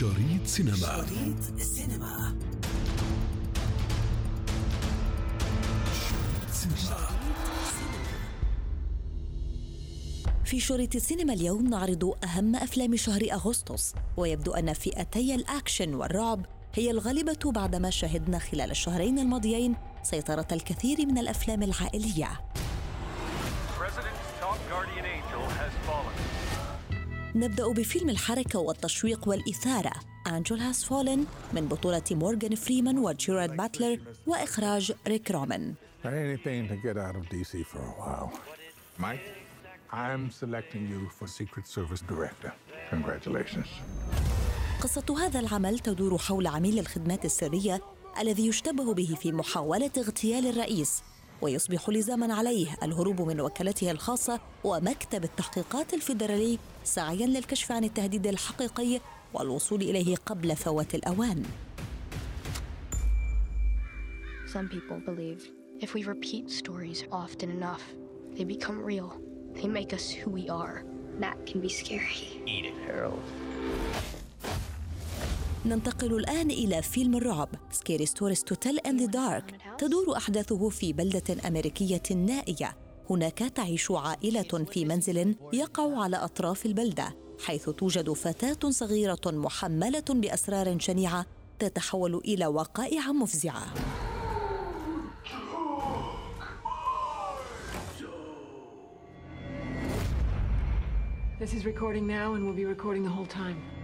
شريط سينما. شريط السينما شريط سينما. في شريط السينما اليوم نعرض أهم أفلام شهر أغسطس ويبدو أن فئتي الأكشن والرعب هي الغالبة بعدما شهدنا خلال الشهرين الماضيين سيطرة الكثير من الأفلام العائلية. President's top guardian angel has fallen. نبدأ بفيلم الحركة والتشويق والإثارة أنجل هاز فولن من بطولة مورغان فريمان وجيرارد باتلر وإخراج ريك رومان. Mike, I'm selecting you for Secret Service Director. Congratulations. قصة هذا العمل تدور حول عميل الخدمات السرية الذي يشتبه به في محاولة اغتيال الرئيس ويصبح لزاما عليه الهروب من وكالته الخاصة ومكتب التحقيقات الفيدرالي سعيا للكشف عن التهديد الحقيقي والوصول إليه قبل فوات الأوان Some people believe if we repeat stories often enough, they become real. They make us who we are. That can be scary. ننتقل الآن إلى فيلم الرعب Scary Stories to Tell in the Dark تدور أحداثه في بلدة أمريكية نائية. هناك تعيش عائلة في منزل يقع على أطراف البلدة حيث توجد فتاة صغيرة محملة بأسرار شنيعة تتحول إلى وقائع مفزعة. This is recording now and will be recording the whole time.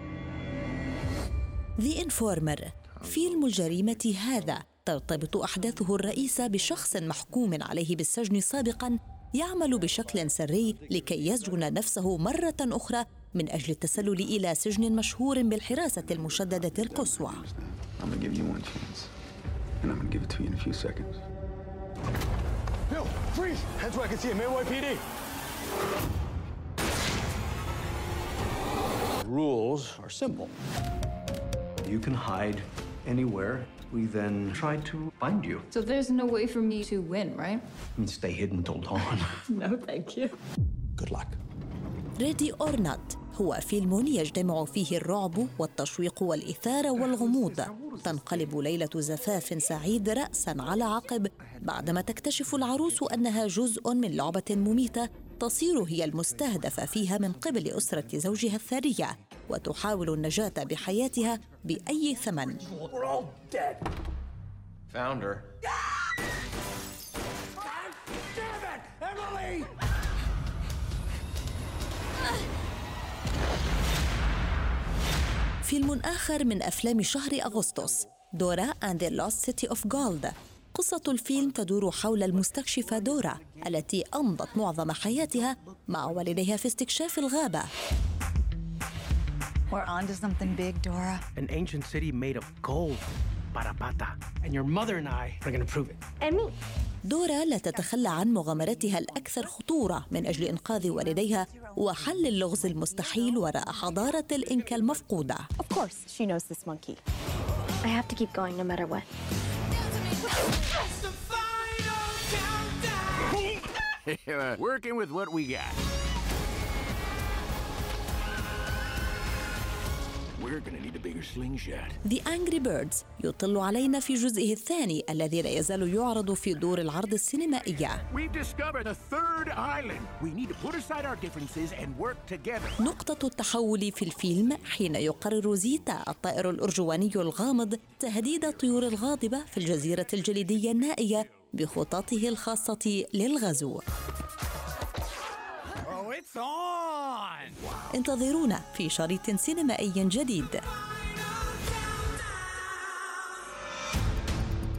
ذا انفورمر فيلم الجريمة هذا ترتبط أحداثه الرئيسة بشخص محكوم عليه بالسجن سابقا يعمل بشكل سري لكي يسجن نفسه مرة أخرى من أجل التسلل إلى سجن مشهور بالحراسة المشددة القصوى. Rules are simple. You can hide anywhere. We then try to find you. So there's no way for me to win, right? And stay hidden till dawn. No, thank you. Good luck. Ready or Not هو فيلم يجتمع فيه الرعب والتشويق والإثارة والغموض تنقلب ليلة زفاف سعيد رأسا على عقب بعدما تكتشف العروس أنها جزء من لعبة مميتة تصير هي المستهدفة فيها من قبل أسرة زوجها الثرية وتحاول النجاة بحياتها بأي ثمن. فيلم آخر من أفلام شهر أغسطس دورا and the Lost City of Gold. قصة الفيلم تدور حول المستكشفة دورا التي أمضت معظم حياتها مع والديها في استكشاف الغابة. We're on to something big, Dora. an ancient city made of gold. Parapata. And your mother and I are gonna prove it. And me. دورا لا تتخلى عن مغامرتها الأكثر خطورة من أجل إنقاذ والديها وحل اللغز المستحيل وراء حضارة الإنكا المفقودة Of course, she knows this monkey. I have to keep going no matter what. Working with what we got. The Angry Birds يطل علينا في جزئه الثاني الذي لا يزال يعرض في دور العرض السينمائية We've discovered a third island. We need to put aside our differences and work together. نقطة التحول في الفيلم حين يقرر زيتا الطائر الأرجواني الغامض تهديد الطيور الغاضبة في الجزيرة الجليدية النائية بخططه الخاصة للغزو it's on! انتظرونا في شريط سينمائي جديد.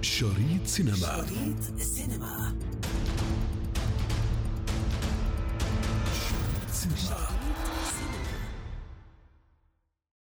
شريط سينما. شريط السينما